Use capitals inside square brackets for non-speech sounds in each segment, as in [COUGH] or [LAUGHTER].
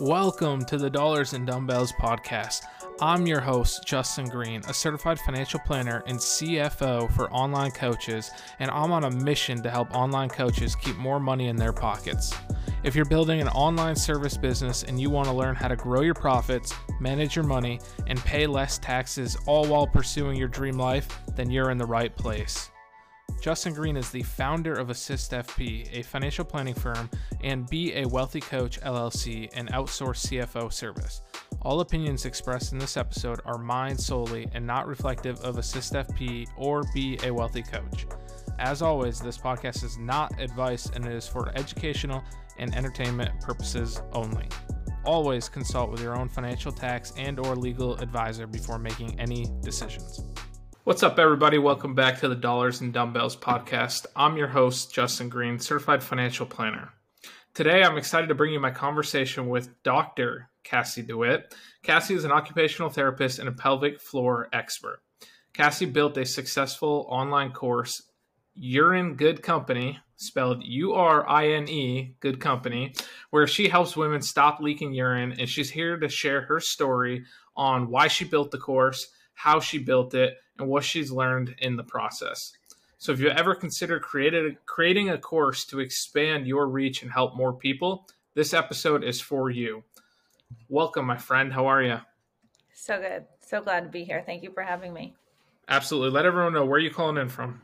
Welcome to the Dollars and Dumbbells podcast. I'm your host, Justin Green, a certified financial planner and CFO for online coaches, and I'm on a mission to help online coaches keep more money in their pockets. If you're building an online service business and you want to learn how to grow your profits, manage your money, and pay less taxes all while pursuing your dream life, then you're in the right place. Justin Green is the founder of Assist FP, a financial planning firm, and Be a Wealthy Coach LLC, an outsourced CFO service. All opinions expressed in this episode are mine solely and not reflective of Assist FP or Be a Wealthy Coach. As always, this podcast is not advice and it is for educational and entertainment purposes only. Always consult with your own financial tax and or legal advisor before making any decisions. What's up, everybody? Welcome back to the Dollars and Dumbbells podcast. I'm your host, Justin Green, certified financial planner. Today, I'm excited to bring you my conversation with Dr. Kassie Dewitt. Kassie is an occupational therapist and a pelvic floor expert. Kassie built a successful online course, Urine Good Company, spelled U R I N E, Good Company, where she helps women stop leaking urine. And she's here to share her story on why she built the course, how she built it, and what she's learned in the process. So, if you ever consider created, creating a course to expand your reach and help more people, this episode is for you. Welcome, my friend. How are you? So good. So glad to be here. Thank you for having me. Absolutely. Let everyone know where you calling in from.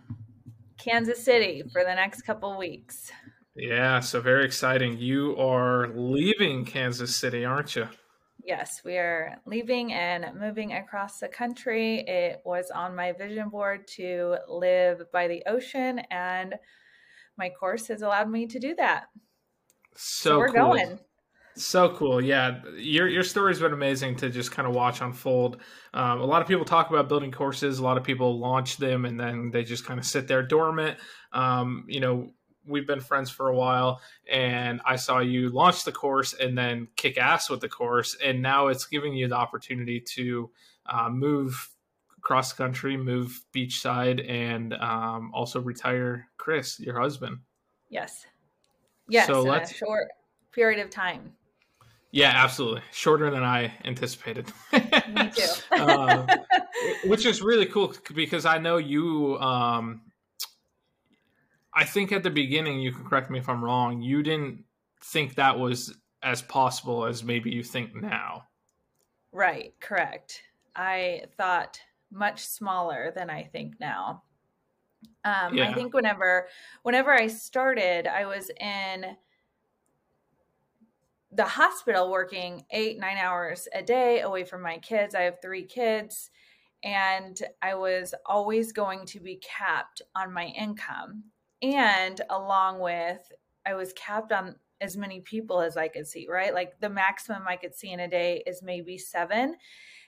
Kansas City for the next couple weeks. Yeah, so very exciting. You are leaving Kansas City, aren't you? Yes, we are leaving and moving across the country. It was on my vision board to live by the ocean, and my course has allowed me to do that. So, so we're cool. going. So cool, yeah. Your your story's been amazing to just kind of watch unfold. Um, a lot of people talk about building courses. A lot of people launch them and then they just kind of sit there dormant. Um, you know, we've been friends for a while and I saw you launch the course and then kick ass with the course. And now it's giving you the opportunity to uh, move cross country, move beachside, and um, also retire Chris, your husband. Yes. Yes. So let's short period of time. Yeah, absolutely. Shorter than I anticipated. Me too. [LAUGHS] uh, which is really cool because I know you um, I think at the beginning, you can correct me if I'm wrong, you didn't think that was as possible as maybe you think now. Right, correct. I thought much smaller than I think now. Um, yeah. I think whenever whenever I started, I was in the hospital working eight, nine hours a day away from my kids. I have three kids, and I was always going to be capped on my income and along with i was capped on as many people as i could see right like the maximum i could see in a day is maybe seven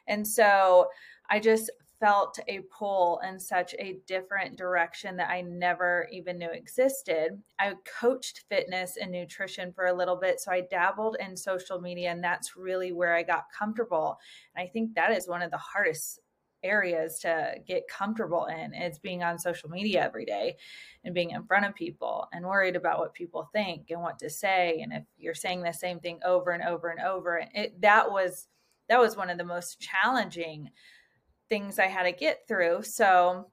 and so i just felt a pull in such a different direction that I never even knew existed. I coached fitness and nutrition for a little bit, so I dabbled in social media, and that's really where I got comfortable. And I think that is one of the hardest areas to get comfortable in it's being on social media every day and being in front of people and worried about what people think and what to say. And if you're saying the same thing over and over and over it that was that was one of the most challenging things i had to get through. So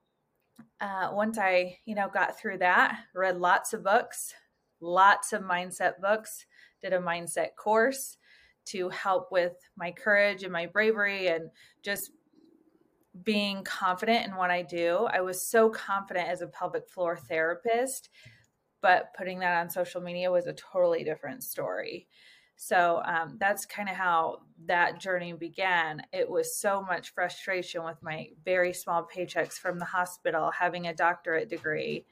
uh, once i you know got through that read lots of books lots of mindset books did a mindset course to help with my courage and my bravery and just being confident in what I do. I was so confident as a pelvic floor therapist, but putting that on social media was a totally different story. So um, that's kind of how that journey began. It was so much frustration with my very small paychecks from the hospital, having a doctorate degree,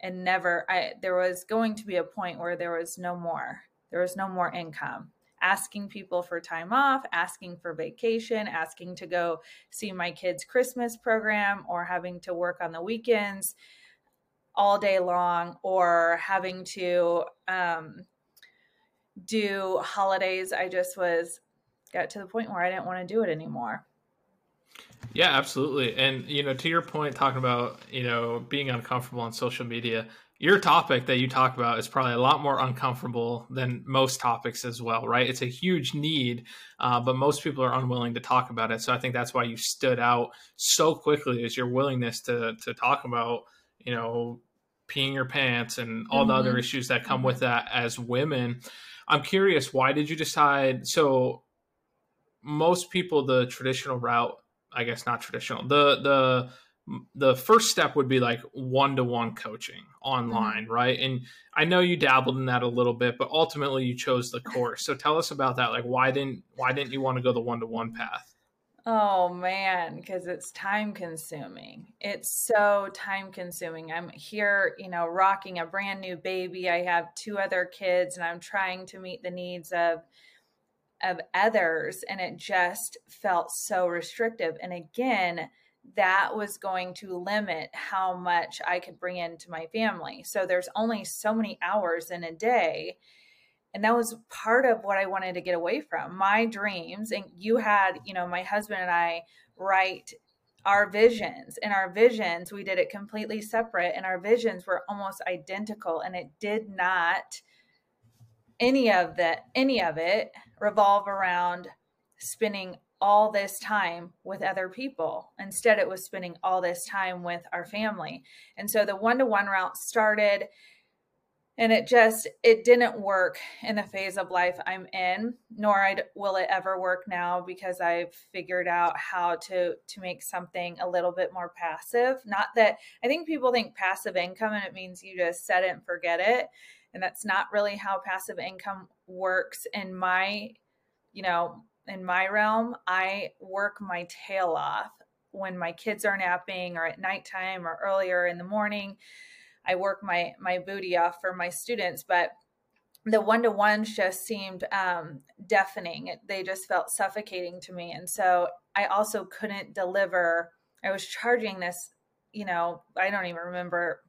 and never. I there was going to be a point where there was no more. There was no more income asking people for time off, asking for vacation, asking to go see my kids' Christmas program, or having to work on the weekends all day long, or having to um, do holidays. I just was got to the point where I didn't want to do it anymore. Yeah, absolutely. And you know, to your point, talking about you know being uncomfortable on social media, your topic that you talk about is probably a lot more uncomfortable than most topics as well, right? It's a huge need, uh, but most people are unwilling to talk about it. So I think that's why you stood out so quickly is your willingness to to talk about, you know, peeing your pants and all mm-hmm. the other mm-hmm. issues that come mm-hmm. with that as women. I'm curious, why did you decide? So most people, the traditional route, I guess not traditional, the the the first step would be like one to one coaching online, mm-hmm. right? And I know you dabbled in that a little bit, but ultimately you chose the [LAUGHS] course. So tell us about that. Like, why didn't why didn't you want to go the one to one path? Oh man, because it's time consuming. It's so time consuming. I'm here, you know, rocking a brand new baby. I have two other kids, and I'm trying to meet the needs of of others, and it just felt so restrictive. And again that was going to limit how much I could bring into my family. So there's only so many hours in a day. And that was part of what I wanted to get away from. My dreams, and you had, you know, my husband and I write our visions. And our visions, we did it completely separate, and our visions were almost identical. And it did not any of that any of it revolve around spending all this time with other people. Instead, it was spending all this time with our family. And so the one to one route started and it just it didn't work in the phase of life i'm in nor will it ever work now because i've figured out how to to make something a little bit more passive not that i think people think passive income and it means you just set it and forget it and that's not really how passive income works in my you know in my realm, I work my tail off when my kids are napping or at nighttime or earlier in the morning. I work my my booty off for my students, but the one to ones just seemed um, deafening. They just felt suffocating to me, and so I also couldn't deliver. I was charging this, you know, I don't even remember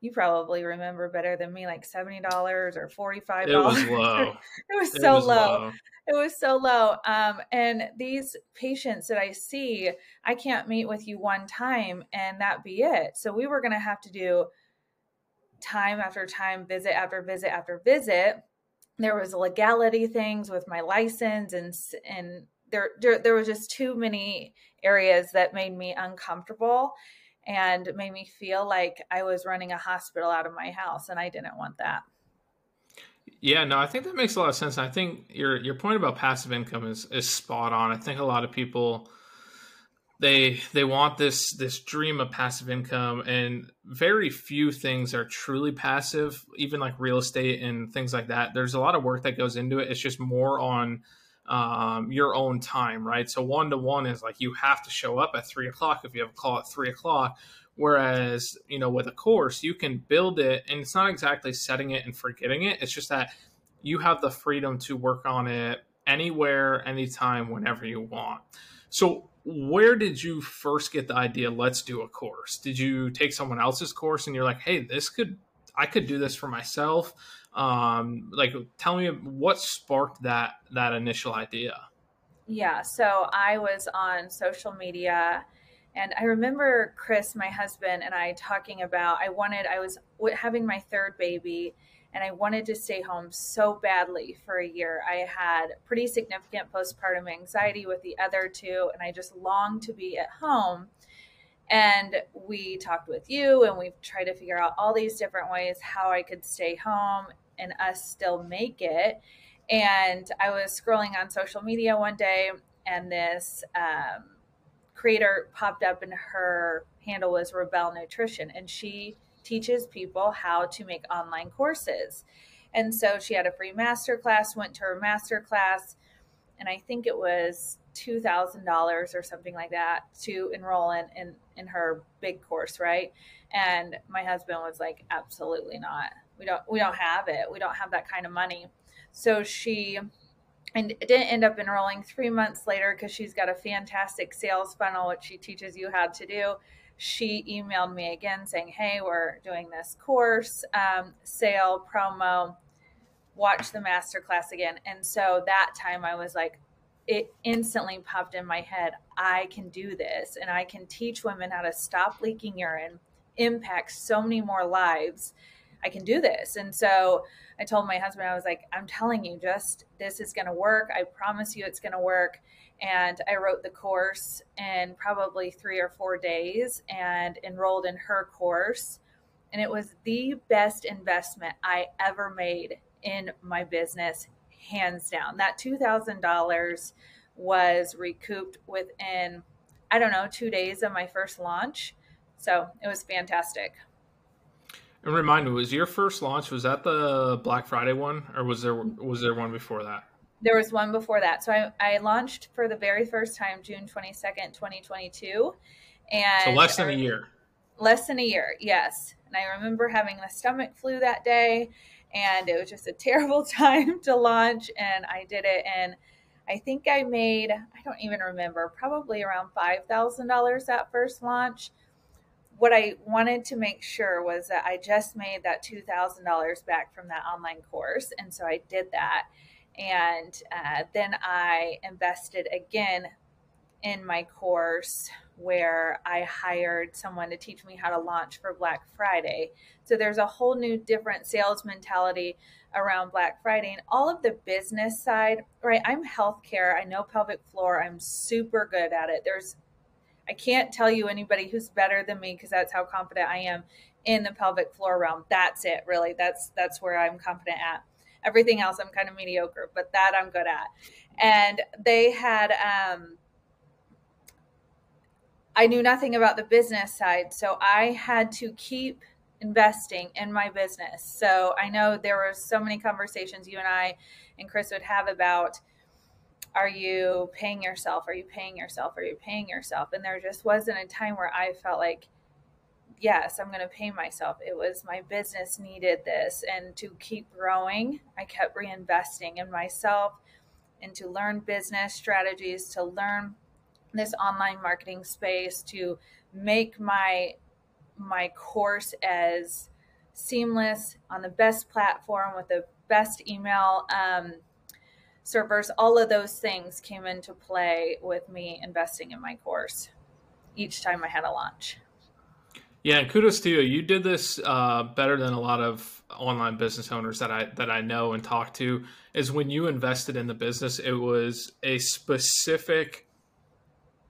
you probably remember better than me, like seventy dollars or forty five dollars. It was [LAUGHS] low. it was so it was low. low. It was so low. Um, and these patients that I see, I can't meet with you one time and that be it. So we were going to have to do time after time, visit after visit after visit. There was legality things with my license and and there, there, there was just too many areas that made me uncomfortable and made me feel like I was running a hospital out of my house, and I didn't want that. Yeah, no, I think that makes a lot of sense. I think your your point about passive income is is spot on. I think a lot of people they they want this this dream of passive income and very few things are truly passive even like real estate and things like that there's a lot of work that goes into it it's just more on um, your own time, right? So one to one is like you have to show up at three o'clock if you have a call at three o'clock. Whereas, you know, with a course, you can build it and it's not exactly setting it and forgetting it. It's just that you have the freedom to work on it anywhere, anytime, whenever you want. So, where did you first get the idea, let's do a course? Did you take someone else's course and you're like, hey, this could, I could do this for myself? Um, like tell me what sparked that that initial idea. Yeah so i was on social media and i remember chris my husband and i talking about i wanted i was having my third baby and i wanted to stay home so badly for a year. I had pretty significant postpartum anxiety with the other two and i just longed to be at home. And we talked with you and we've tried to figure out all these different ways how I could stay home and us still make it. And I was scrolling on social media one day, and this um, creator popped up, and her handle was Rebel Nutrition, and she teaches people how to make online courses. And so she had a free master class, went to her master class, and I think it was two thousand dollars or something like that to enroll in, in in her big course, right? And my husband was like, absolutely not we don't we don't have it. We don't have that kind of money. So she and it didn't end up enrolling. Three months later because she's got a fantastic sales funnel which she teaches you how to do she emailed me again saying hey we're doing this course um, sale promo. Watch the master class again. And so that time i was like it instantly popped in my head i can do this and i can teach women how to stop leaking urine impact so many more lives I can do this. And so I told my husband, I was like, I'm telling you, just this is going to work. I promise you it's going to work. And I wrote the course in probably three or four days and enrolled in her course. And it was the best investment I ever made in my business, hands down. That $2,000 was recouped within, I don't know, two days of my first launch. So it was fantastic. And remind me, was your first launch was that the Black Friday one, or was there was there one before that? There was one before that. So I, I launched for the very first time June twenty second, twenty twenty two, and so less than a year. Less than a year, yes. And I remember having the stomach flu that day, and it was just a [LAUGHS] terrible time to launch. And I did it, and I think I made I don't even remember probably around five thousand dollars that first launch what I wanted to make sure was that I just made that $2,000 back from that online course. And so I did that. And uh, then I invested again in my course where I hired someone to teach me how to launch for Black Friday. So there's a whole new different sales mentality around Black Friday and all of the business side, right? I'm healthcare. I know pelvic floor. I'm super good at it. There's I can't tell you anybody who's better than me because that's how confident I am in the pelvic floor realm. That's it, really. That's that's where I'm confident at. Everything else I'm kind of mediocre, but that I'm good at. And they had um I knew nothing about the business side, so I had to keep investing in my business. So I know there were so many conversations you and I and Chris would have about are you paying yourself? Are you paying yourself? Are you paying yourself? And there just wasn't a time where I felt like, yes, I'm going to pay myself. It was my business needed this. And to keep growing, I kept reinvesting in myself and to learn business strategies, to learn this online marketing space, to make my my course as seamless on the best platform with the best email um, servers, all of those things came into play with me investing in my course each time I had a launch. Yeah, and kudos to you. You did this uh, better than a lot of online business owners that I that I know and talk to. Is when you invested in the business, it was a specific,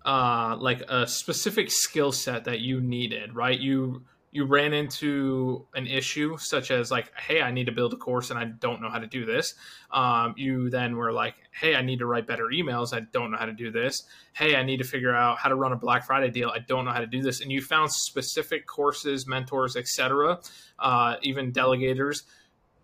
uh, like a specific skill set that you needed, right? You you ran into an issue such as like hey i need to build a course and i don't know how to do this. Um, you then were like hey i need to write better emails. I don't know how to do this. Hey i need to figure out how to run a black friday deal. I don't know how to do this. And you found specific courses mentors etc uh, even delegators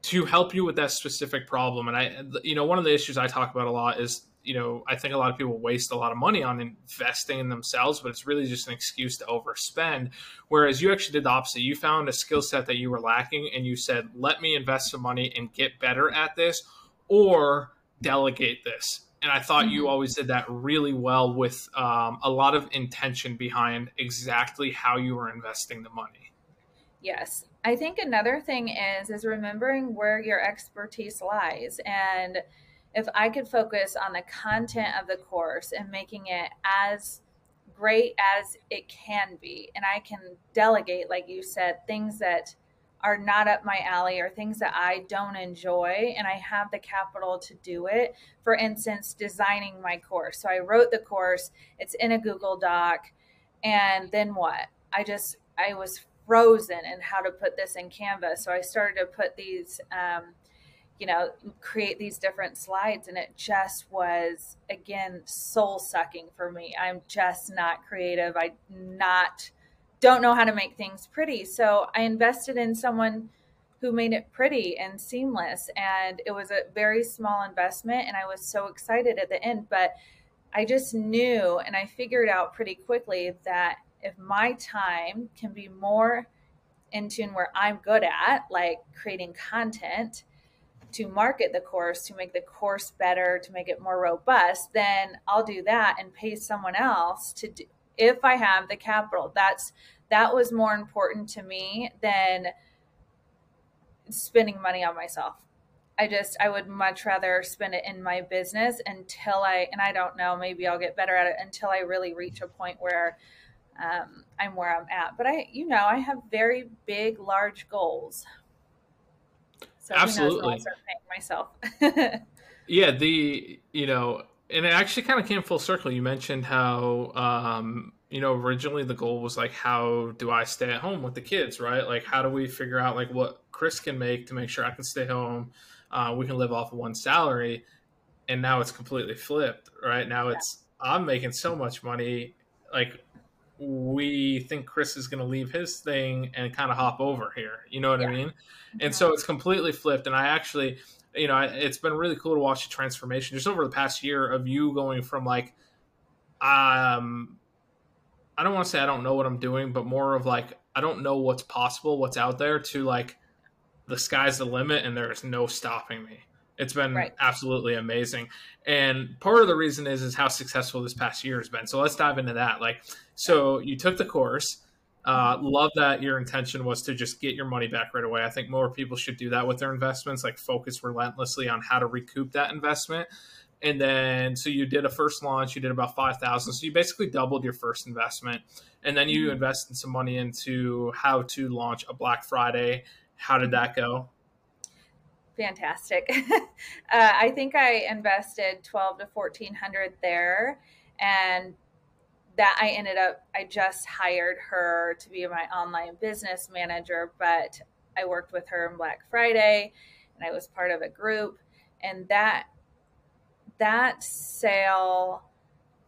to help you with that specific problem. And i you know one of the issues i talk about a lot is you know, I think a lot of people waste a lot of money on investing in themselves, but it's really just an excuse to overspend. Whereas you actually did the opposite. You found a skill set that you were lacking and you said, let me invest some money and get better at this or delegate this. And I thought mm-hmm. you always did that really well with um, a lot of intention behind exactly how you were investing the money. Yes. I think another thing is is remembering where your expertise lies and if I could focus on the content of the course and making it as great as it can be, and I can delegate, like you said, things that are not up my alley or things that I don't enjoy, and I have the capital to do it. For instance, designing my course. So I wrote the course, it's in a Google Doc, and then what? I just, I was frozen in how to put this in Canva. So I started to put these, um, you know, create these different slides. And it just was, again, soul sucking for me. I'm just not creative. I not don't know how to make things pretty. So I invested in someone who made it pretty and seamless. And it was a very small investment. And I was so excited at the end. But I just knew and I figured out pretty quickly that if my time can be more in tune where I'm good at, like creating content, to market the course, to make the course better, to make it more robust, then I'll do that and pay someone else to do if I have the capital. That's that was more important to me than spending money on myself. I just I would much rather spend it in my business until I and I don't know maybe I'll get better at it until I really reach a point where um, I'm where I'm at. But I you know I have very big large goals So Absolutely. Myself. [LAUGHS] yeah, the you know, and it actually kind of came full circle. You mentioned how um, you know originally the goal was like, how do I stay at home with the kids, right? Like, how do we figure out like what Chris can make to make sure I can stay home? Uh, we can live off of one salary, and now it's completely flipped, right? Now yeah. it's I'm making so much money, like we think Chris is going to leave his thing and kind of hop over here. You know what yeah. I mean? And so it's completely flipped. And I actually, you know, it's been really cool to watch the transformation just over the past year of you going from like, um, I don't want to say I don't know what I'm doing, but more of like, I don't know what's possible, what's out there to like, the sky's the limit and there is no stopping me. It's been right. absolutely amazing. And part of the reason is is how successful this past year has been. So let's dive into that. Like so you took the course. Uh, love that your intention was to just get your money back right away. I think more people should do that with their investments, like focus relentlessly on how to recoup that investment. And then, so you did a first launch, you did about 5,000. So you basically doubled your first investment. And then you mm-hmm. invested some money into how to launch a Black Friday. How did that go? Fantastic. [LAUGHS] uh, I think I invested twelve to fourteen hundred there, and that I ended up. I just hired her to be my online business manager, but I worked with her on Black Friday, and I was part of a group, and that that sale.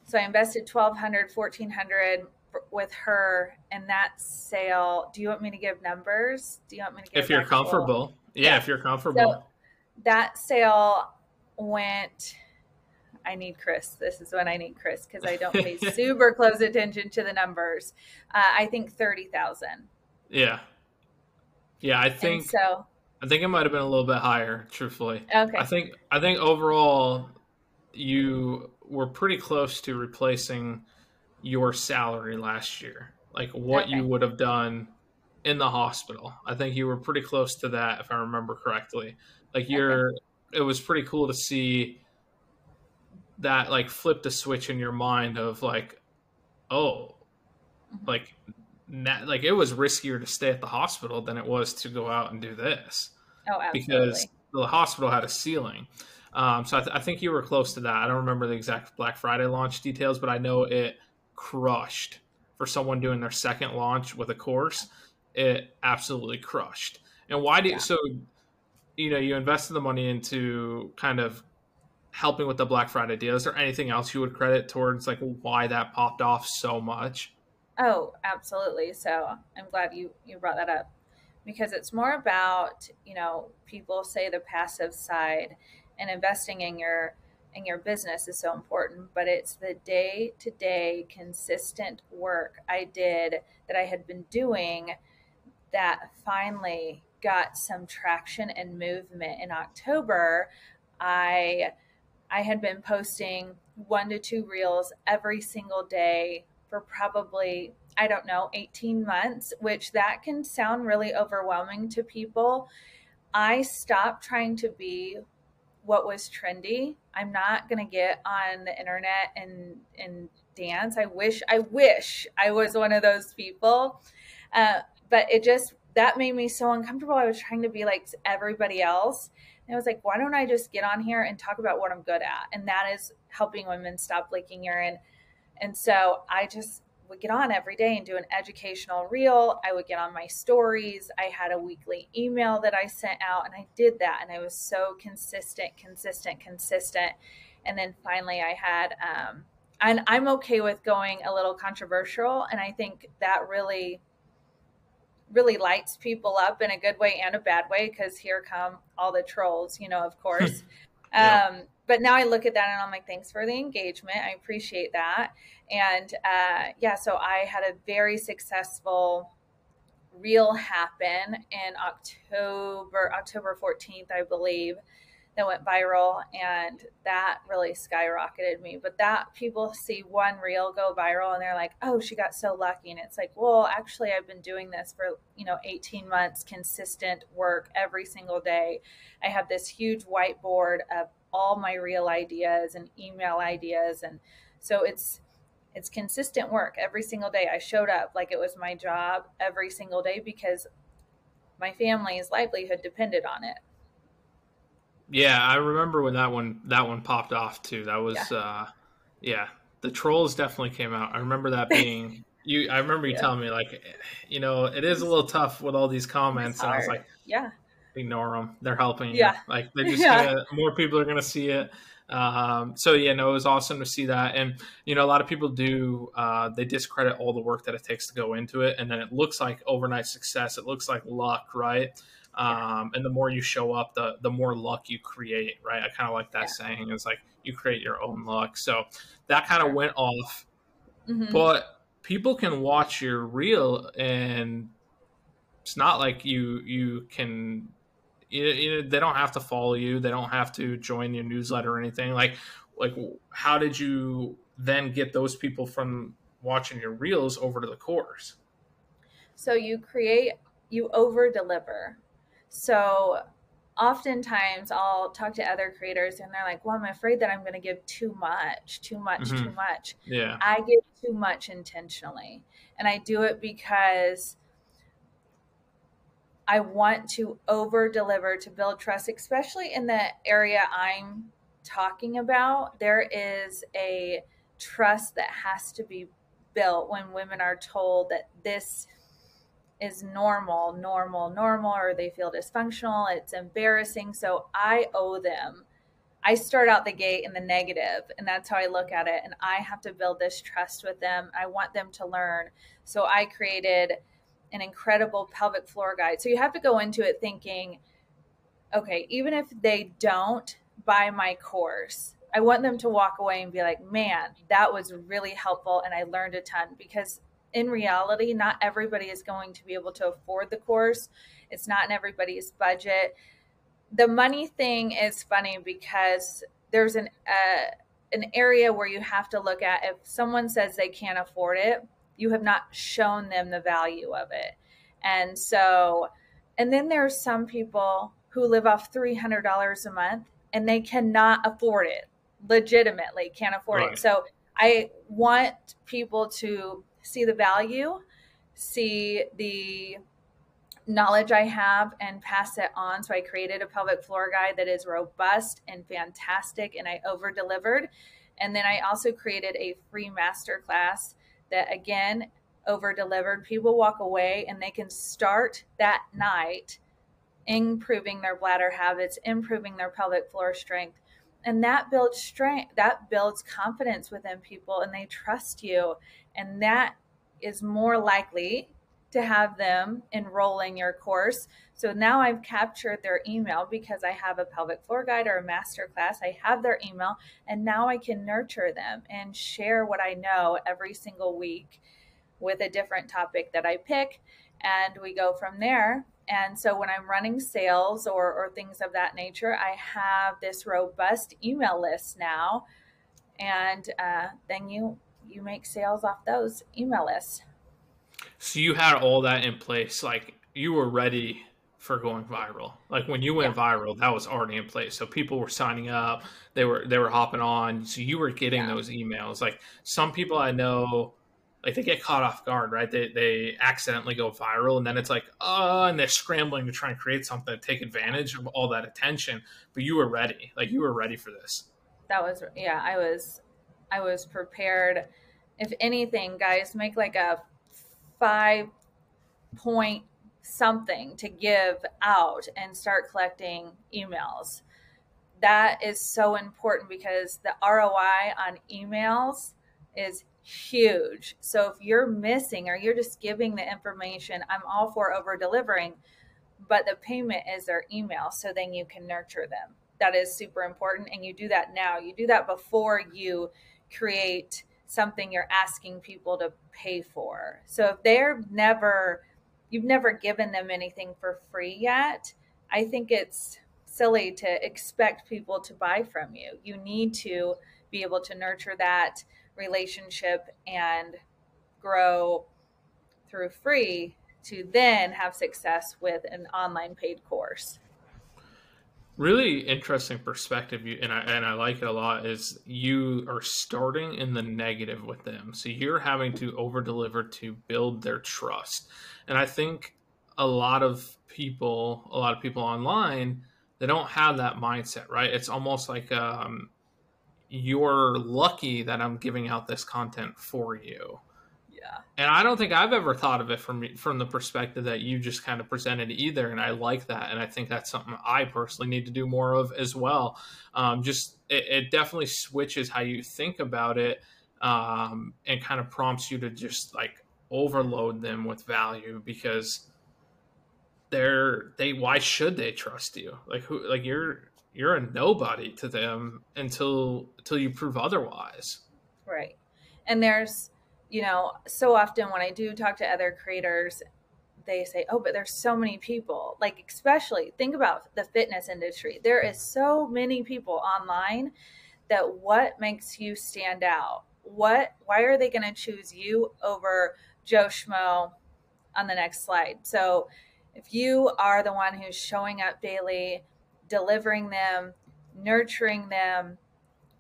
So I invested 1200 1400 with her and that sale do you want me to give numbers do you want me to give if you're actual? comfortable yeah, yeah, if you're comfortable. So that sale went. I need Chris. This is when I need Chris because I don't pay [LAUGHS] super close attention to the numbers. Uh, I think thirty thousand. Yeah. Yeah, I think and so. I think it might have been a little bit higher, truthfully. Okay. I think I think overall you were pretty close to replacing your salary last year. Like what okay. you would have done in the hospital. I think you were pretty close to that, if I remember correctly. Like you're, okay. it was pretty cool to see that like flip the switch in your mind of like, oh, mm-hmm. like, like it was riskier to stay at the hospital than it was to go out and do this. Oh, absolutely. Because the hospital had a ceiling. Um, so I, th- I think you were close to that. I don't remember the exact Black Friday launch details, but I know it crushed for someone doing their second launch with a course it absolutely crushed. And why do you, so you know you invested the money into kind of helping with the Black Friday deal. Is there anything else you would credit towards like why that popped off so much? Oh, absolutely. So I'm glad you you brought that up because it's more about you know people say the passive side and investing in your in your business is so important, but it's the day to day consistent work I did that I had been doing that finally got some traction and movement in October, I I had been posting one to two reels every single day for probably I don't know 18 months, which that can sound really overwhelming to people. I stopped trying to be what was trendy. I'm not going to get on the internet and and dance. I wish I wish I was one of those people. Uh, but it just that made me so uncomfortable. I was trying to be like everybody else. And I was like, why don't I just get on here and talk about what I'm good at? And that is helping women stop leaking urine. And so I just would get on every day and do an educational reel. I would get on my stories. I had a weekly email that I sent out, and I did that. And I was so consistent, consistent, consistent. And then finally, I had, um, and I'm okay with going a little controversial. And I think that really really lights people up in a good way and a bad way because here come all the trolls, you know, of course. yeah. um, but now I look at that and I'm like, thanks for the engagement. I appreciate that. And uh, yeah, so I had a very successful reel happen in October, October 14th, I believe that went viral and that really skyrocketed me. But that people see one reel go viral and they're like oh she got so lucky. And it's like well actually i've been doing this for you know 18 months consistent work every single day. I have this huge whiteboard of all my reel ideas and email ideas. And so it's it's consistent work every single day. I showed up like it was my job every single day because my family's livelihood depended on it Yeah, I remember when that one that one popped off too. That was yeah, uh, yeah the trolls definitely came out. I remember that [LAUGHS] being you. I remember you yeah. telling me like, you know, it is a little tough with all these comments, and I was like, yeah, ignore them. They're helping yeah. you. Like they're [LAUGHS] just yeah. gonna, more people are gonna see it. Um, so yeah, no, it was awesome to see that. And you know, a lot of people do uh, they discredit all the work that it takes to go into it, and then it looks like overnight success. It looks like luck, right? Um, and the more you show up, the the more luck you create, right? I kind of like that yeah. saying. It's like you create your own luck. So that kind of went off, mm-hmm. but people can watch your reel and it's not like you you can you, you, they don't have to follow you they don't have to join your newsletter or anything like like how did you then get those people from watching your reels over to the course so you create you over deliver so oftentimes I'll talk to other creators and they're like, well, I'm afraid that I'm going to give too much, too much, mm-hmm. too much. Yeah. I give too much intentionally. And I do it because I want to over deliver to build trust, especially in the area I'm talking about. There is a trust that has to be built when women are told that this is normal, normal, normal, or they feel dysfunctional. It's embarrassing. So I owe them. I start out the gate in the negative, and that's how I look at it. And I have to build this trust with them. I want them to learn. So I created an incredible pelvic floor guide. So you have to go into it thinking, okay, even if they don't buy my course, I want them to walk away and be like, man, that was really helpful and I learned a ton because in reality, not everybody is going to be able to afford the course. It's not in everybody's budget. The money thing is funny because there's an uh, an area where you have to look at if someone says they can't afford it, you have not shown them the value of it. And so, and then there's some people who live off $300 a month and they cannot afford it, legitimately can't afford right. it. So I want people to see the value, see the knowledge I have, and pass it on. So I created a pelvic floor guide that is robust and fantastic, and I over delivered. And then I also created a free masterclass that, again, over delivered. People walk away and they can start that night improving their bladder habits, improving their pelvic floor strength. And that builds strength, that builds confidence within people, and they trust you and that is more likely to have them enroll in your course. So now I've captured their email because I have a pelvic floor guide or a master class. I have their email, and now I can nurture them and share what I know every single week with a different topic that I pick. And we go from there. And so when I'm running sales or, or things of that nature, I have this robust email list now. And uh, then you you make sales off those email lists. So you had all that in place, like you were ready for going viral. Like when you went yeah. viral, that was already in place. So people were signing up, they were they were hopping on. So you were getting yeah. those emails. Like some people I know like they get caught off guard, right? They they accidentally go viral and then it's like, oh, and they're scrambling to try and create something to take advantage of all that attention. But you were ready. Like you were ready for this. That was yeah, I was I was prepared. If anything, guys, make like a five point something to give out and start collecting emails. That is so important because the ROI on emails is huge. So if you're missing or you're just giving the information, I'm all for over delivering, but the payment is their email. So then you can nurture them. That is super important. And you do that now. You do that before you create something you're asking people to pay for. So if they're never, you've never given them anything for free yet, I think it's silly to expect people to buy from you. You need to be able to nurture that relationship and grow through free to then have success with an online paid course really interesting perspective you and I and I like it a lot is you are starting in the negative with them. So you're having to over deliver to build their trust. And I think a lot of people, a lot of people online, they don't have that mindset, right? It's almost like um, you're lucky that I'm giving out this content for you. Yeah. And I don't think I've ever thought of it from from the perspective that you just kind of presented either, and I like that, and I think that's something I personally need to do more of as well. Um, just it, it, definitely switches how you think about it, um, and kind of prompts you to just like overload them with value because they're they why should they trust you like who like you're you're a nobody to them until until you prove otherwise right and there's you know so often when i do talk to other creators they say oh but there's so many people. Like especially think about the fitness industry. There is so many people online that what makes you stand out? What why are they going to choose you over joe schmo on the next slide? So if you are the one who's showing up daily, delivering them, nurturing them,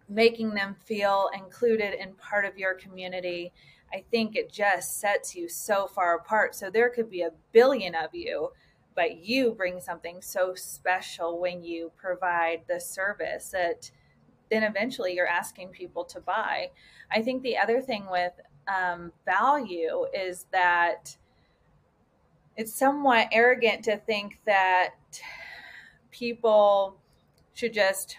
making them feel included and part of your community, I think it just sets you so far apart. So there could be a billion of you, but you bring something so special when you provide the service that then eventually you're asking people to buy. I think the other thing with um, value is that it's somewhat arrogant to think that people should just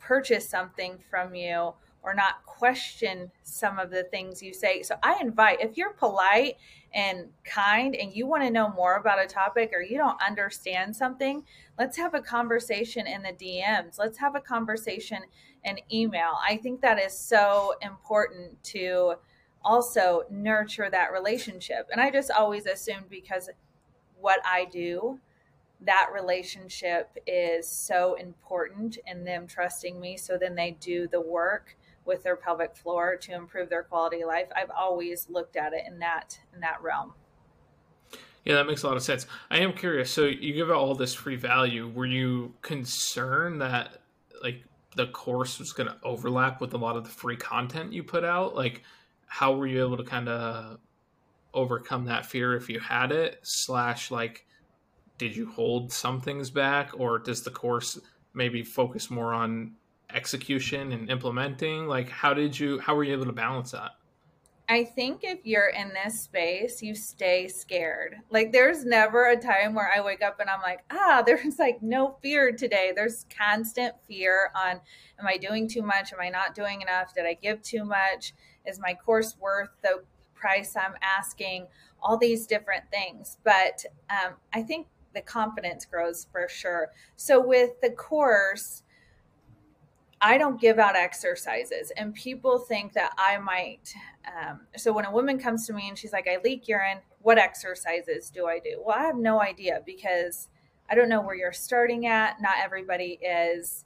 purchase something from you or not question some of the things you say. So I invite, if you're polite and kind and you want to know more about a topic or you don't understand something, let's have a conversation in the DMs. Let's have a conversation in email. I think that is so important to also nurture that relationship. And I just always assumed because what I do, that relationship is so important in them trusting me. So then they do the work with their pelvic floor to improve their quality of life. I've always looked at it in that in that realm. Yeah, that makes a lot of sense. I am curious. So you give out all this free value. Were you concerned that like the course was going to overlap with a lot of the free content you put out? Like, how were you able to kind of overcome that fear if you had it slash like did you hold some things back or does the course maybe focus more on execution and implementing like how did you how were you able to balance that I think if you're in this space, you stay scared. Like there's never a time where I wake up and I'm like, ah, [LAUGHS] there's like no fear today. There's constant fear on am I doing too much? Am I not doing enough? Did I give too much? Is my course worth the price I'm asking, all these different things. But um, I think the confidence grows for sure. So with the course, I don't give out exercises, and people think that I might. Um, so when a woman comes to me and she's like, I leak urine, what exercises do I do? Well, I have no idea because I don't know where you're starting at. Not everybody is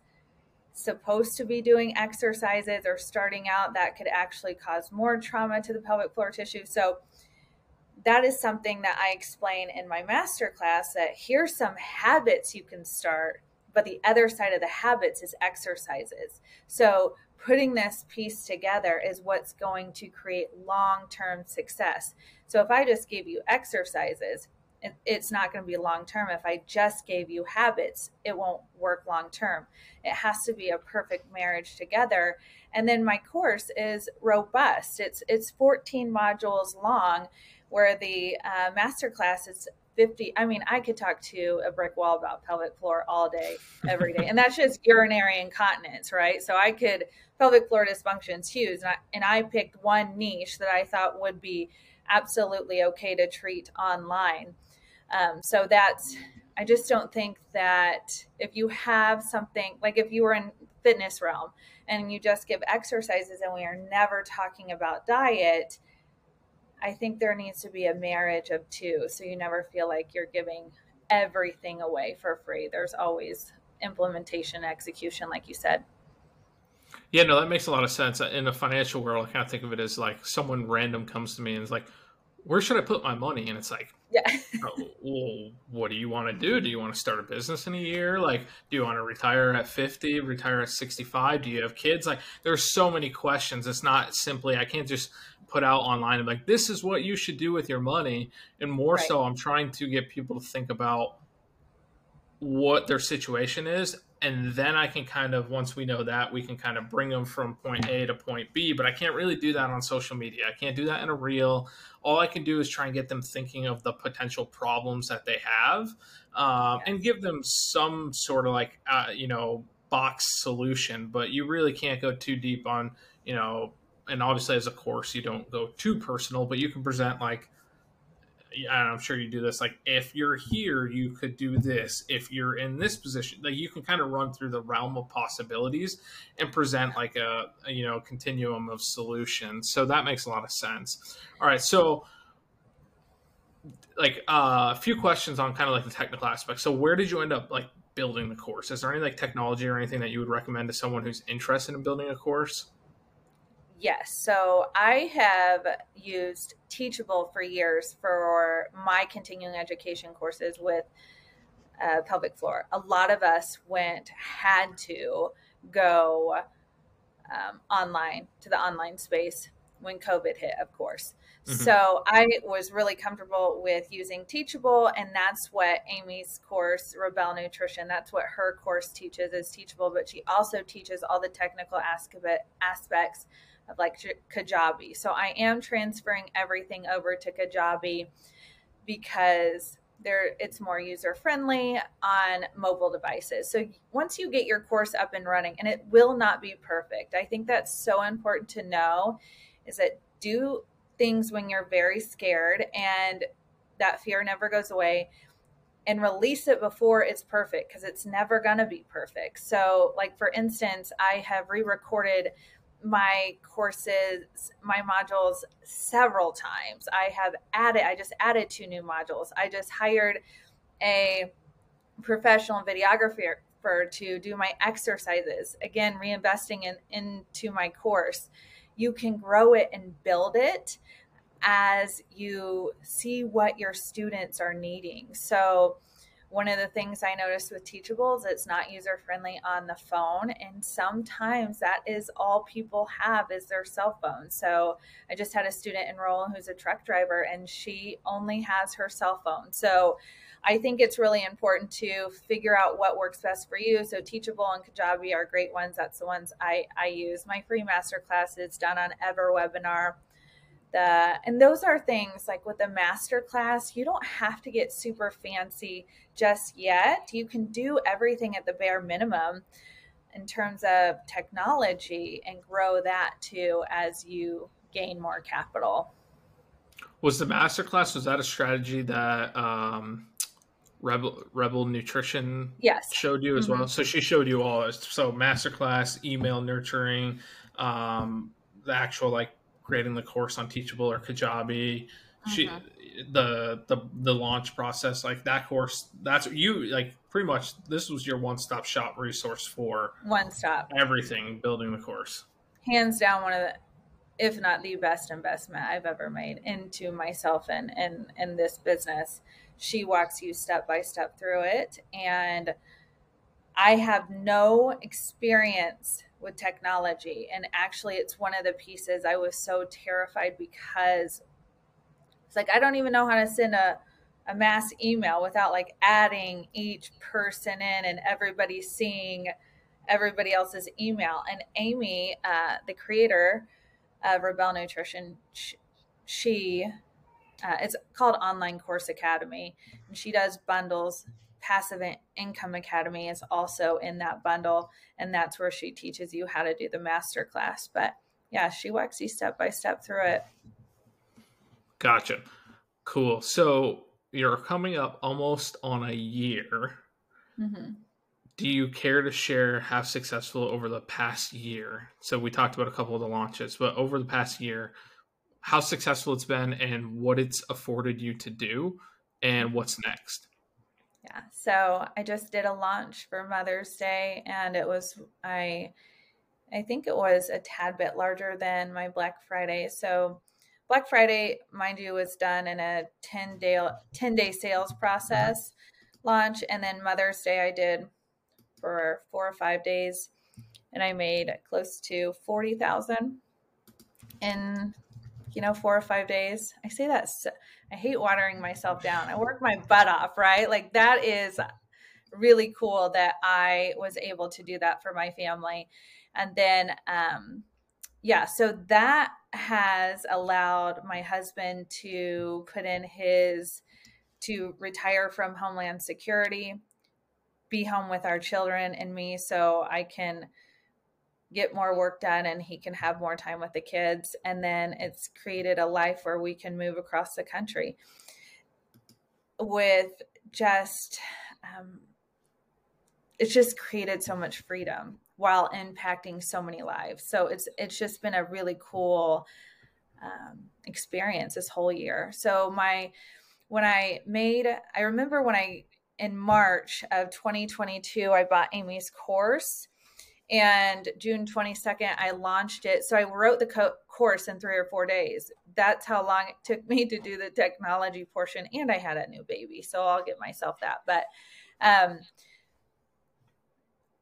supposed to be doing exercises or starting out that could actually cause more trauma to the pelvic floor tissue. So that is something that I explain in my master class that here's some habits you can start, but the other side of the habits is exercises. So putting this piece together is what's going to create long-term success. So if I just give you exercises, it's not going to be long term. If I just gave you habits, it won't work long term. It has to be a perfect marriage together. And then my course is robust. It's it's 14 modules long, where the uh, master class is 50. I mean, I could talk to a brick wall about pelvic floor all day, every day, and that's [LAUGHS] just urinary incontinence, right? So I could pelvic floor dysfunctions huge, and I, and I picked one niche that I thought would be absolutely okay to treat online um, so that's, I just don't think that if you have something like if you were in fitness realm and you just give exercises and we are never talking about diet, I think there needs to be a marriage of two. So you never feel like you're giving everything away for free. There's always implementation, execution, like you said. Yeah, no, that makes a lot of sense. In the financial world, I kind of think of it as like someone random comes to me and is like, where should I put my money? And it's like, yeah. [LAUGHS] oh, well, what do you want to do? Do you want to start a business in a year? Like, do you want to retire at 50, retire at 65? Do you have kids? Like, there's so many questions. It's not simply, I can't just put out online and like, this is what you should do with your money. And more right. so, I'm trying to get people to think about what their situation is and then I can kind of once we know that we can kind of bring them from point A to point B. But I can't really do that on social media. I can't do that in a reel. All I can do is try and get them thinking of the potential problems that they have, um, and give them some sort of like uh, you know box solution. But you really can't go too deep on you know. And obviously, as a course, you don't go too personal, but you can present like I'm sure you do this. Like, if you're here, you could do this. If you're in this position, like you can kind of run through the realm of possibilities and present like a, a you know continuum of solutions. So that makes a lot of sense. All right, so like uh, a few questions on kind of like the technical aspect. So where did you end up like building the course? Is there any like technology or anything that you would recommend to someone who's interested in building a course? Yes. So I have used Teachable for years for my continuing education courses with uh, pelvic floor. A lot of us went, had to go um, online to the online space when COVID hit, of course. Mm-hmm. So I was really comfortable with using Teachable, and that's what Amy's course, Rebel Nutrition, that's what her course teaches is Teachable, but she also teaches all the technical aspects of like Kajabi. So I am transferring everything over to Kajabi because there it's more user friendly on mobile devices. So once you get your course up and running and it will not be perfect. I think that's so important to know is that do things when you're very scared and that fear never goes away and release it before it's perfect because it's never going to be perfect. So like for instance, I have re-recorded my courses, my modules several times. I have added, I just added two new modules. I just hired a professional videographer to do my exercises. Again, reinvesting in, into my course. You can grow it and build it as you see what your students are needing. So, one of the things I noticed with Teachable is it's not user friendly on the phone. And sometimes that is all people have is their cell phone. So I just had a student enroll who's a truck driver and she only has her cell phone. So I think it's really important to figure out what works best for you. So Teachable and Kajabi are great ones. That's the ones I, I use. My free master class is done on Ever Webinar the and those are things like with a master class you don't have to get super fancy just yet you can do everything at the bare minimum in terms of technology and grow that too as you gain more capital was the master class was that a strategy that um rebel rebel nutrition yes showed you as mm-hmm. well so she showed you all so master class email nurturing um the actual like creating the course on Teachable or Kajabi. She mm-hmm. the the the launch process like that course that's you like pretty much this was your one stop shop resource for one stop everything building the course hands down one of the if not the best investment I've ever made into myself and and in this business. She walks you step by step through it and I have no experience with technology. And actually, it's one of the pieces I was so terrified because like I don't even know how to send a, a mass email without like adding each person in and everybody seeing everybody else's email. And Amy, uh, the creator of Rebel Nutrition, she uh, it's called Online Course Academy, and she does bundles Passive Income Academy is also in that bundle, and that's where she teaches you how to do the master class. But yeah, she walks you step by step through it. Gotcha. Cool. So you're coming up almost on a year. Mm-hmm. Do you care to share how successful over the past year? So we talked about a couple of the launches, but over the past year, how successful it's been and what it's afforded you to do and what's next? Yeah. So I just did a launch for Mother's Day and it was I I think it was a tad bit larger than my Black Friday. So Black Friday, mind you, was done in a 10 day 10 day sales process launch and then Mother's Day I did for 4 or 5 days and I made close to 40,000 in you know, four or five days. I say that I hate watering myself down. I work my butt off, right? Like that is really cool that I was able to do that for my family. And then, um, yeah, so that has allowed my husband to put in his to retire from Homeland Security, be home with our children and me so I can get more work done and he can have more time with the kids. And then it's created a life where we can move across the country with just, um, it's just created so much freedom while impacting so many lives. So it's it's just been a really cool um, experience this whole year. So my when I made, I remember when I in March of 2022, I bought Amy's course. And June 22nd, I launched it. So I wrote the co- course in three or four days. That's how long it took [LAUGHS] me to do the technology portion. And I had a new baby. So I'll get myself that. But um,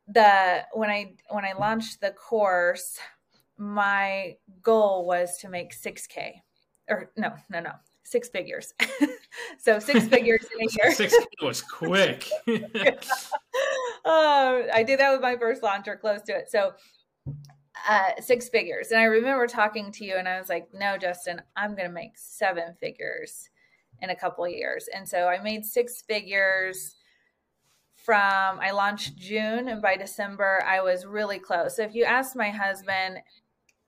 the when I when I launched the course, my goal was to make 6k or no, no, no, six figures. [LAUGHS] so six [LAUGHS] figures in a year. Six was [LAUGHS] quick. um, I did that with my first launch or close to it. So uh, six figures. And I remember talking to you and I was like, no, Justin, I'm going to make seven figures in a couple of years. And so I made six figures from I launched June and by December I was really close. So if you ask my husband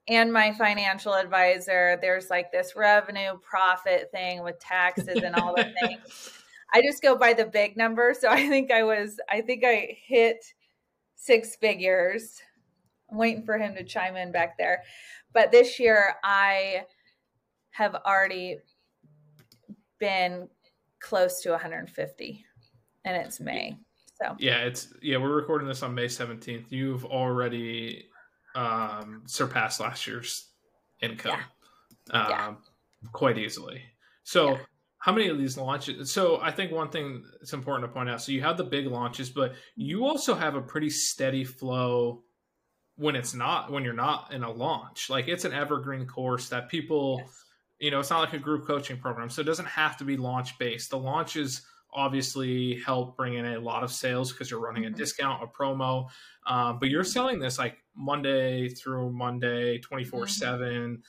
and my financial advisor, there's like this revenue profit thing with taxes and all the [LAUGHS] things. I just go by the big number. So I think I was I think I hit six figures. I'm waiting for him to chime in back there. But this year I have already been close to 150 and it's May. So yeah, it's yeah. We're recording this on May seventeenth. You've already um, surpassed last year's income yeah. Um, yeah. quite easily. So. Yeah. How many of these launches? So, I think one thing that's important to point out. So, you have the big launches, but you also have a pretty steady flow when it's not when you're not in a launch like it's an evergreen course that people yes. you know it's not like a group coaching program so it doesn't have to be launch based the launches obviously help bring in a lot of sales because you're running a mm-hmm. discount, a promo. Um, but you're selling this like Monday through Monday, 24 mm-hmm. 7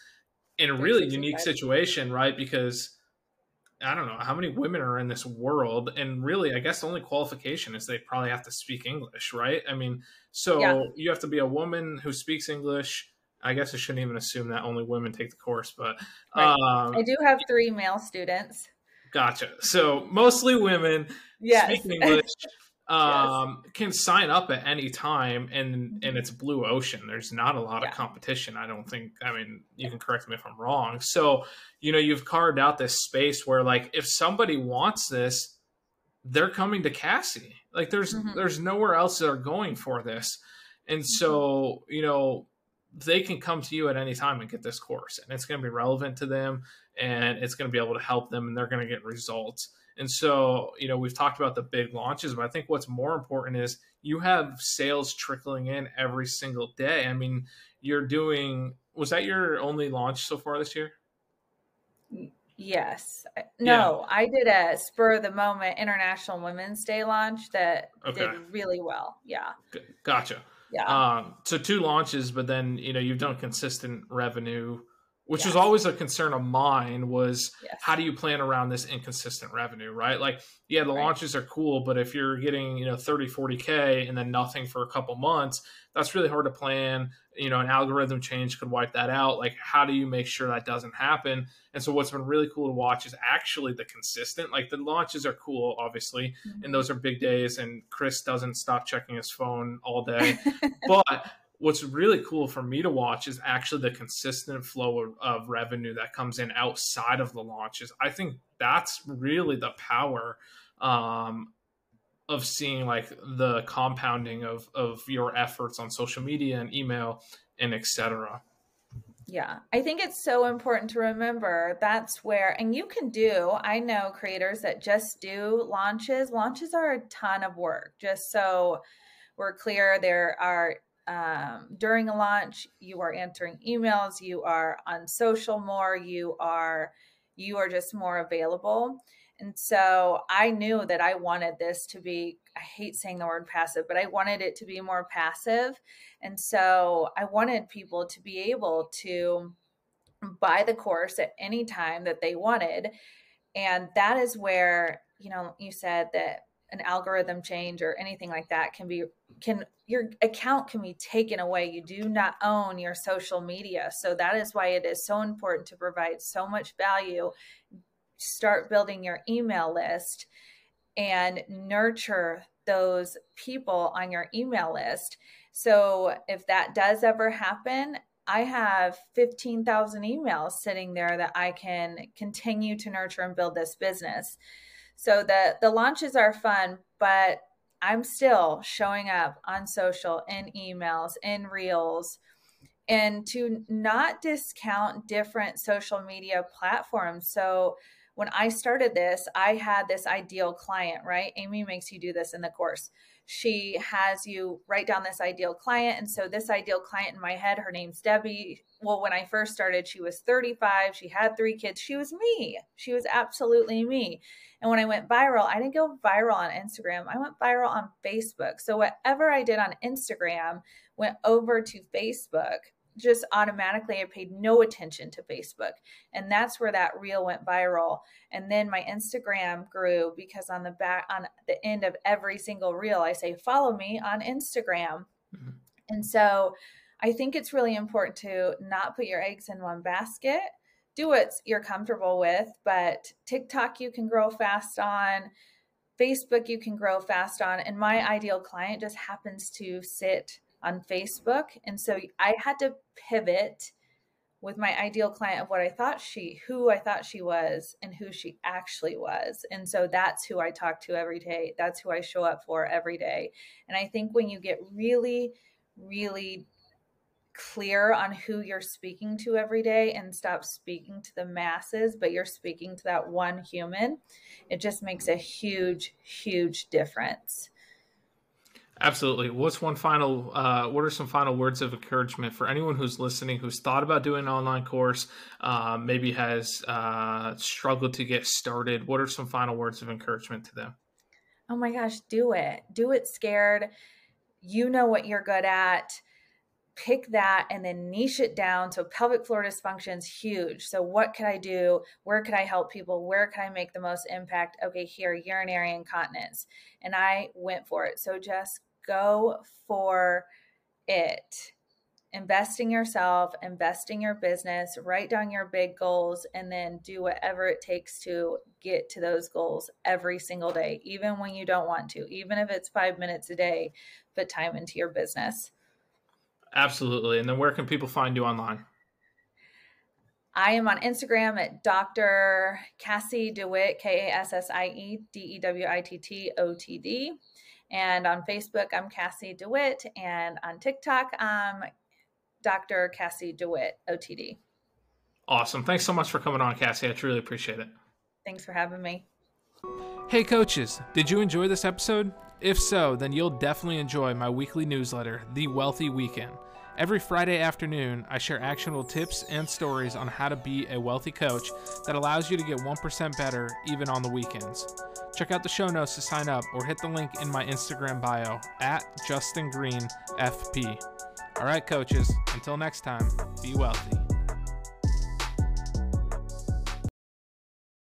in a really unique situation, right? Because I don't know how many women are in this world. And really, I guess the only qualification is they probably have to speak English, right? I mean, so yeah. you have to be a woman who speaks English. I guess I shouldn't even assume that only women take the course, but um, I do have three male students. Gotcha. So mostly women yes. speaking [LAUGHS] English um, yes. can sign up at any time, and and it's blue ocean. There's not a lot yeah. of competition. I don't think. I mean, you can correct me if I'm wrong. So you know, you've carved out this space where, like, if somebody wants this, they're coming to Kassie. Like, there's mm-hmm. there's nowhere else that are going for this, and mm-hmm. so you know they can come to you at any time and get this course and it's going to be relevant to them and it's going to be able to help them and they're going to get results. And so you know we've talked about the big launches but i think what's more important is you have sales trickling in every single day. I mean you're doing was that your only launch so far this year? Yes. No yeah. i did a spur of the moment international women's day launch that okay. did really well. Yeah. Gotcha. Yeah. Um, so two launches, but then you know you've done consistent revenue, which yes. was always a concern of mine. Was yes. how do you plan around this inconsistent revenue, right? Like, yeah, the right. launches are cool, but if you're getting you know 30, 40 k and then nothing for a couple months, that's really hard to plan you know an algorithm change could wipe that out like how do you make sure that doesn't happen and so what's been really cool to watch is actually the consistent like the launches are cool obviously mm-hmm. and those are big days and chris doesn't stop checking his phone all day [LAUGHS] but what's really cool for me to watch is actually the consistent flow of, of, revenue that comes in outside of the launches. I think that's really the power um, of seeing like the compounding of of your efforts on social media and email and etc yeah i think it's so important to remember that's where and you can do i know creators that just do launches. Launches are a ton of work just so we're clear there are um, during a launch you are answering emails you are on social more you are you are just more available And so I knew that I wanted this to be, I hate saying the word passive, but I wanted it to be more passive. And so I wanted people to be able to buy the course at any time that they wanted. And that is where, you know, you said that an algorithm change or anything like that can be can your account can be taken away. You do not own your social media. So that is why it is so important to provide so much value. Start building your email list and nurture those people on your email list. So if that does ever happen I have 15,000 emails sitting there that I can continue to nurture and build this business. So the the launches are fun, but I'm still showing up on social, in emails, in reels, and to not discount different social media platforms. So when I started this, I had this ideal client, right? Amy makes you do this in the course. She has you write down this ideal client. And so, this ideal client in my head, her name's Debbie. Well, when I first started, she was 35. She had three kids. She was me. She was absolutely me. And when I went viral, I didn't go viral on Instagram. I went viral on Facebook. So whatever I did on Instagram went over to Facebook. Just automatically, I paid no attention to Facebook. And that's where that reel went viral. And then my Instagram grew because on the back, on the end of every single reel, I say, follow me on Instagram. Mm-hmm. And so I think it's really important to not put your eggs in one basket do what you're comfortable with. But TikTok, you can grow fast on. Facebook, you can grow fast on. And my ideal client just happens to sit on Facebook. And so I had to pivot with my ideal client of what I thought she, who I thought she was, and who she actually was. And so that's who I talk to every day. That's who I show up for every day. And I think when you get really, really clear on who you're speaking to every day and stop speaking to the masses, but you're speaking to that one human, it just makes a huge, huge difference. Absolutely. What's one final? Uh, what are some final words of encouragement for anyone who's listening, who's thought about doing an online course, uh, maybe has uh, struggled to get started? What are some final words of encouragement to them? Oh my gosh, do it! Do it scared. You know what you're good at pick that and then niche it down. So pelvic floor dysfunction is huge. So what could I do? Where could I help people? Where can I make the most impact? Okay, here, urinary incontinence. And I went for it. So just go for it. Invest in yourself, invest in your business, write down your big goals, and then do whatever it takes to get to those goals every single day, even when you don't want to, even if it's five minutes a day, put time into your business. Absolutely. And then where can people find you online? I am on Instagram at Dr. Kassie DeWitt, K A S S I E D E W I T T O T D. And on Facebook, I'm Kassie DeWitt. And on TikTok, I'm Dr. Kassie DeWitt, OTD. Awesome. Thanks so much for coming on, Kassie. I truly appreciate it. Thanks for having me. Hey, coaches, did you enjoy this episode? If so, then you'll definitely enjoy my weekly newsletter, The Wealthy Weekend. Every Friday afternoon, I share actionable tips and stories on how to be a wealthy coach that allows you to get 1% better even on the weekends. Check out the show notes to sign up or hit the link in my Instagram bio at Justin Green FP. All right, coaches, until next time, be wealthy.